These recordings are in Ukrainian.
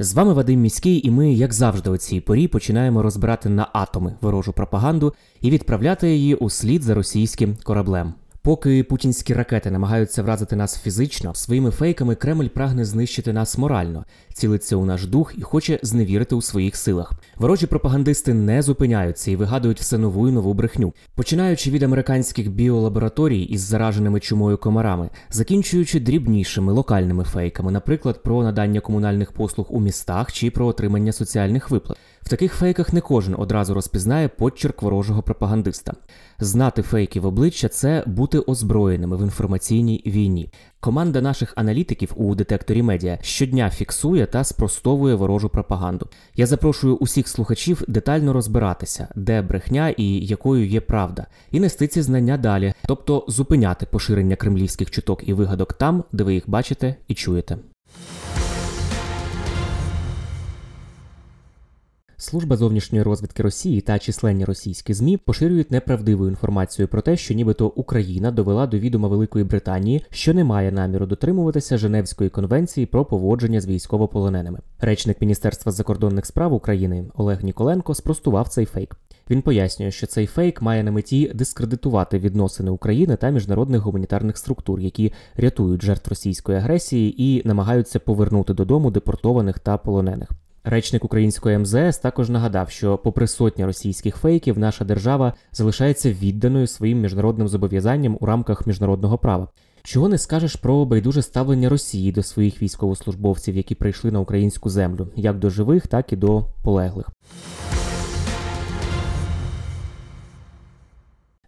З вами Вадим Міський, і ми, як завжди, у цій порі починаємо розбирати на атоми ворожу пропаганду і відправляти її у слід за російським кораблем. Поки путінські ракети намагаються вразити нас фізично, своїми фейками Кремль прагне знищити нас морально, цілиться у наш дух і хоче зневірити у своїх силах. Ворожі пропагандисти не зупиняються і вигадують все нову і нову брехню, починаючи від американських біолабораторій із зараженими чумою комарами, закінчуючи дрібнішими локальними фейками, наприклад, про надання комунальних послуг у містах чи про отримання соціальних виплат. Таких фейках не кожен одразу розпізнає подчерк ворожого пропагандиста. Знати фейки в обличчя це бути озброєними в інформаційній війні. Команда наших аналітиків у детекторі медіа щодня фіксує та спростовує ворожу пропаганду. Я запрошую усіх слухачів детально розбиратися, де брехня і якою є правда, і нести ці знання далі, тобто зупиняти поширення кремлівських чуток і вигадок там, де ви їх бачите і чуєте. Служба зовнішньої розвідки Росії та численні російські ЗМІ поширюють неправдиву інформацію про те, що нібито Україна довела до відома Великої Британії, що не має наміру дотримуватися Женевської конвенції про поводження з військовополоненими. Речник Міністерства закордонних справ України Олег Ніколенко спростував цей фейк. Він пояснює, що цей фейк має на меті дискредитувати відносини України та міжнародних гуманітарних структур, які рятують жертв російської агресії і намагаються повернути додому депортованих та полонених. Речник української МЗС також нагадав, що, попри сотні російських фейків, наша держава залишається відданою своїм міжнародним зобов'язанням у рамках міжнародного права. Чого не скажеш про байдуже ставлення Росії до своїх військовослужбовців, які прийшли на українську землю, як до живих, так і до полеглих.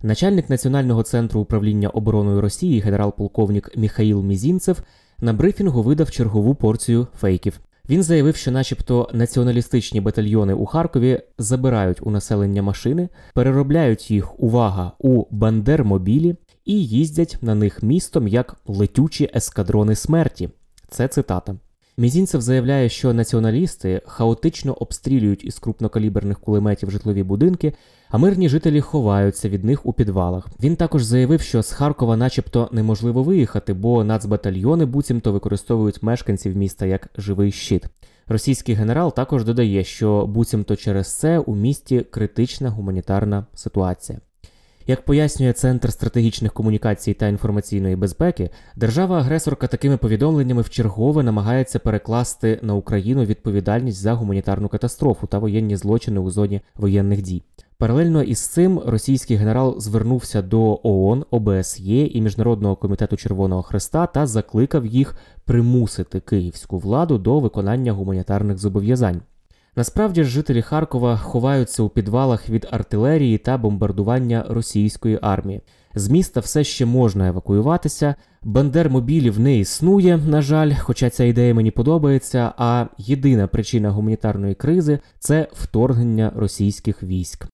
Начальник Національного центру управління обороною Росії генерал-полковник Міхаїл Мізінцев на брифінгу видав чергову порцію фейків. Він заявив, що, начебто, націоналістичні батальйони у Харкові забирають у населення машини, переробляють їх увага у бандермобілі і їздять на них містом як летючі ескадрони смерті. Це цитата. Мізінцев заявляє, що націоналісти хаотично обстрілюють із крупнокаліберних кулеметів житлові будинки, а мирні жителі ховаються від них у підвалах. Він також заявив, що з Харкова, начебто, неможливо виїхати, бо нацбатальйони буцімто використовують мешканців міста як живий щит. Російський генерал також додає, що буцімто через це у місті критична гуманітарна ситуація. Як пояснює Центр стратегічних комунікацій та інформаційної безпеки, держава-агресорка такими повідомленнями вчергове намагається перекласти на Україну відповідальність за гуманітарну катастрофу та воєнні злочини у зоні воєнних дій. Паралельно із цим російський генерал звернувся до ООН, ОБСЄ і Міжнародного комітету Червоного Хреста та закликав їх примусити київську владу до виконання гуманітарних зобов'язань. Насправді ж жителі Харкова ховаються у підвалах від артилерії та бомбардування російської армії. З міста все ще можна евакуюватися. Бандермобілів не існує, на жаль, хоча ця ідея мені подобається. А єдина причина гуманітарної кризи це вторгнення російських військ.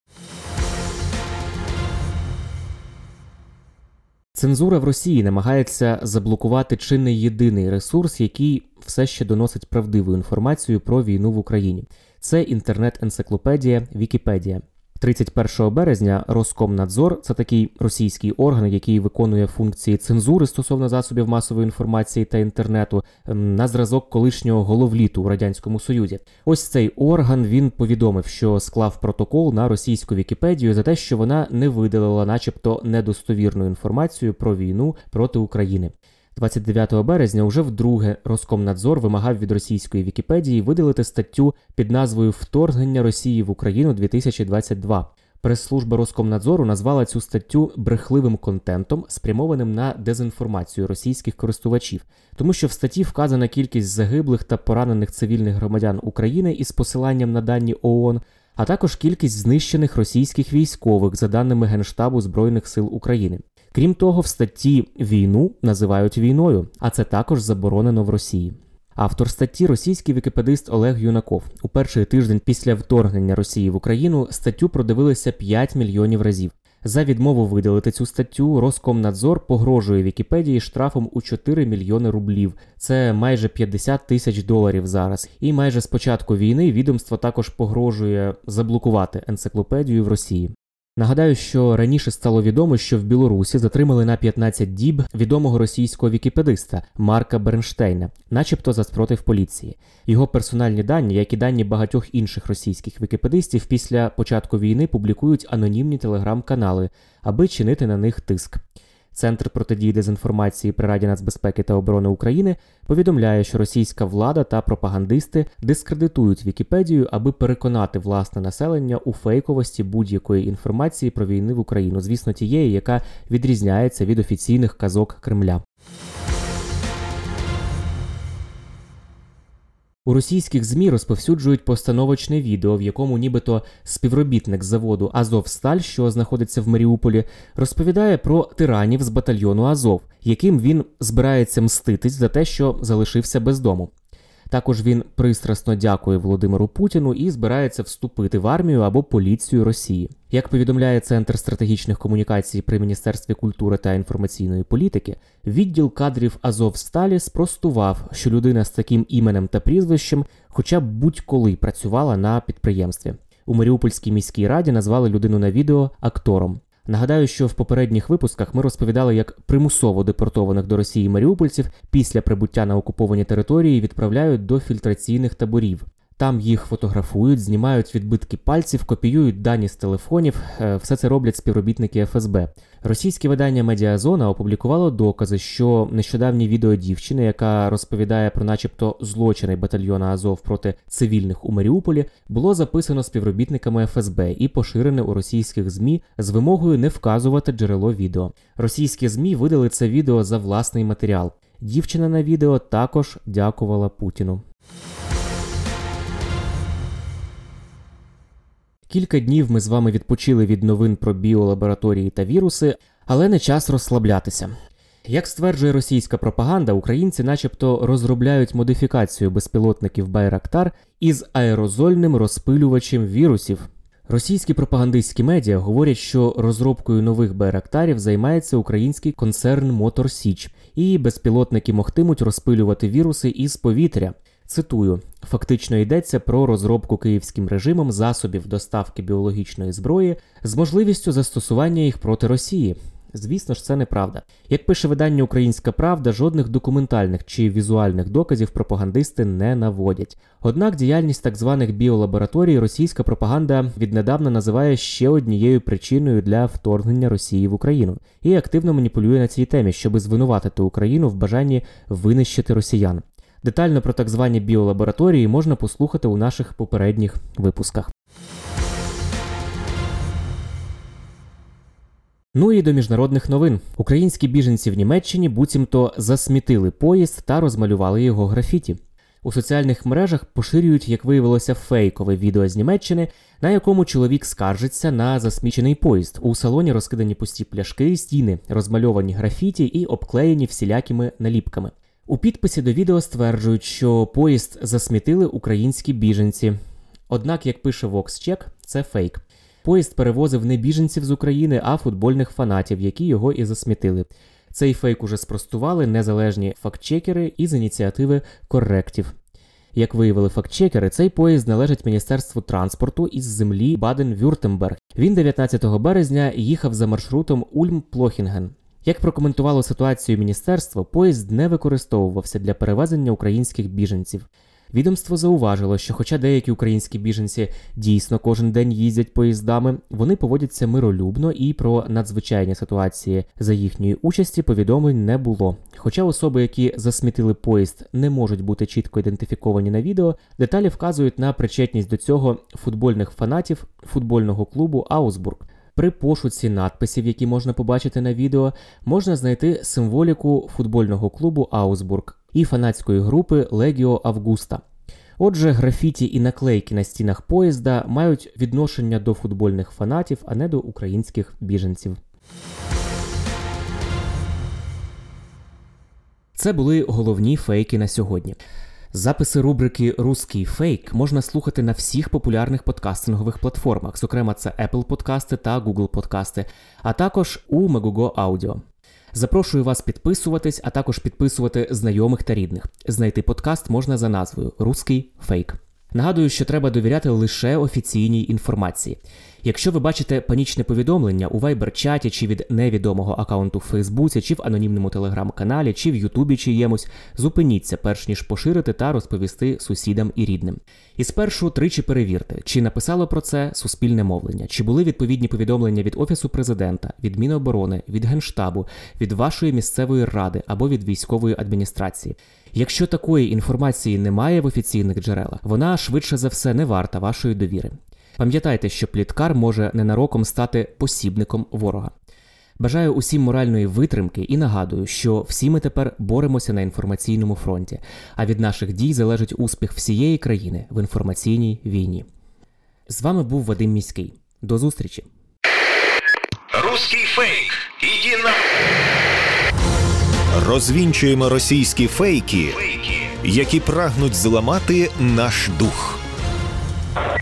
Цензура в Росії намагається заблокувати чи не єдиний ресурс, який все ще доносить правдиву інформацію про війну в Україні. Це інтернет-енциклопедія Вікіпедія. 31 березня Роскомнадзор це такий російський орган, який виконує функції цензури стосовно засобів масової інформації та інтернету на зразок колишнього головліту у радянському союзі. Ось цей орган він повідомив, що склав протокол на російську Вікіпедію за те, що вона не видалила, начебто, недостовірну інформацію про війну проти України. 29 березня уже вдруге Роскомнадзор вимагав від російської Вікіпедії видалити статтю під назвою Вторгнення Росії в Україну 2022. Прес-служба Роскомнадзору назвала цю статтю брехливим контентом, спрямованим на дезінформацію російських користувачів, тому що в статті вказана кількість загиблих та поранених цивільних громадян України із посиланням на дані ООН, а також кількість знищених російських військових за даними Генштабу Збройних сил України. Крім того, в статті війну називають війною, а це також заборонено в Росії. Автор статті російський вікіпедист Олег Юнаков. У перший тиждень після вторгнення Росії в Україну статтю продивилися 5 мільйонів разів. За відмову видалити цю статтю Роскомнадзор погрожує Вікіпедії штрафом у 4 мільйони рублів. Це майже 50 тисяч доларів зараз. І майже з початку війни відомство також погрожує заблокувати енциклопедію в Росії. Нагадаю, що раніше стало відомо, що в Білорусі затримали на 15 діб відомого російського вікіпедиста Марка Бернштейна, начебто за спротив поліції. Його персональні дані, як і дані багатьох інших російських вікіпедистів, після початку війни публікують анонімні телеграм-канали, аби чинити на них тиск. Центр протидії дезінформації при Раді нацбезпеки та оборони України повідомляє, що російська влада та пропагандисти дискредитують Вікіпедію, аби переконати власне населення у фейковості будь-якої інформації про війни в Україну, звісно, тієї, яка відрізняється від офіційних казок Кремля. У російських ЗМІ розповсюджують постановочне відео, в якому нібито співробітник заводу Азовсталь, що знаходиться в Маріуполі, розповідає про тиранів з батальйону Азов, яким він збирається мститись за те, що залишився без дому. Також він пристрасно дякує Володимиру Путіну і збирається вступити в армію або поліцію Росії. Як повідомляє Центр стратегічних комунікацій при Міністерстві культури та інформаційної політики, відділ кадрів Азовсталі спростував, що людина з таким іменем та прізвищем, хоча б будь-коли працювала на підприємстві. У Маріупольській міській раді назвали людину на відео актором. Нагадаю, що в попередніх випусках ми розповідали, як примусово депортованих до Росії маріупольців після прибуття на окуповані території відправляють до фільтраційних таборів. Там їх фотографують, знімають відбитки пальців, копіюють дані з телефонів. Е, все це роблять співробітники ФСБ. Російське видання Медіазона опублікувало докази, що нещодавнє відео дівчини, яка розповідає про, начебто, злочини батальйона Азов проти цивільних у Маріуполі, було записано співробітниками ФСБ і поширене у російських змі з вимогою не вказувати джерело відео. Російські змі видали це відео за власний матеріал. Дівчина на відео також дякувала Путіну. Кілька днів ми з вами відпочили від новин про біолабораторії та віруси, але не час розслаблятися. Як стверджує російська пропаганда, українці, начебто, розробляють модифікацію безпілотників Байрактар із аерозольним розпилювачем вірусів. Російські пропагандистські медіа говорять, що розробкою нових байрактарів займається український концерн Мотор Січ, і безпілотники могтимуть розпилювати віруси із повітря. Цитую: фактично йдеться про розробку київським режимом засобів доставки біологічної зброї з можливістю застосування їх проти Росії. Звісно ж, це неправда. Як пише видання Українська Правда, жодних документальних чи візуальних доказів пропагандисти не наводять. Однак діяльність так званих біолабораторій російська пропаганда віднедавна називає ще однією причиною для вторгнення Росії в Україну і активно маніпулює на цій темі, щоби звинуватити Україну в бажанні винищити росіян. Детально про так звані біолабораторії можна послухати у наших попередніх випусках. Ну і до міжнародних новин. Українські біженці в Німеччині буцімто засмітили поїзд та розмалювали його графіті. У соціальних мережах поширюють, як виявилося, фейкове відео з Німеччини, на якому чоловік скаржиться на засмічений поїзд. У салоні розкидані пусті пляшки, стіни, розмальовані графіті і обклеєні всілякими наліпками. У підписі до відео стверджують, що поїзд засмітили українські біженці. Однак, як пише VoxCheck, це фейк. Поїзд перевозив не біженців з України, а футбольних фанатів, які його і засмітили. Цей фейк уже спростували незалежні фактчекери із ініціативи корректів. Як виявили фактчекери, цей поїзд належить Міністерству транспорту із землі Баден-Вюртемберг. Він 19 березня їхав за маршрутом Ульм-Плохінген. Як прокоментувало ситуацію міністерство, поїзд не використовувався для перевезення українських біженців. Відомство зауважило, що, хоча деякі українські біженці дійсно кожен день їздять поїздами, вони поводяться миролюбно і про надзвичайні ситуації за їхньої участі повідомлень не було. Хоча особи, які засмітили поїзд, не можуть бути чітко ідентифіковані на відео, деталі вказують на причетність до цього футбольних фанатів футбольного клубу Аусбург. При пошуці надписів, які можна побачити на відео, можна знайти символіку футбольного клубу Аусбург і фанатської групи Легіо Августа. Отже, графіті і наклейки на стінах поїзда мають відношення до футбольних фанатів, а не до українських біженців. Це були головні фейки на сьогодні. Записи рубрики Руський фейк можна слухати на всіх популярних подкастингових платформах, зокрема, це Apple Подкасти та Google Подкасти, а також у Megugo Audio. Запрошую вас підписуватись, а також підписувати знайомих та рідних. Знайти подкаст можна за назвою Руський фейк. Нагадую, що треба довіряти лише офіційній інформації. Якщо ви бачите панічне повідомлення у Viber-чаті чи від невідомого аккаунту в Фейсбуці, чи в анонімному телеграм-каналі, чи в Ютубі чиємусь, зупиніться, перш ніж поширити та розповісти сусідам і рідним. І спершу тричі перевірте, чи написало про це суспільне мовлення, чи були відповідні повідомлення від Офісу президента, від Міноборони, від Генштабу, від вашої місцевої ради або від військової адміністрації. Якщо такої інформації немає в офіційних джерелах, вона швидше за все не варта вашої довіри. Пам'ятайте, що пліткар може ненароком стати посібником ворога. Бажаю усім моральної витримки і нагадую, що всі ми тепер боремося на інформаційному фронті, а від наших дій залежить успіх всієї країни в інформаційній війні. З вами був Вадим Міський. До зустрічі! Русский фейк. Иди на... Розвінчуємо російські фейки, які прагнуть зламати наш дух.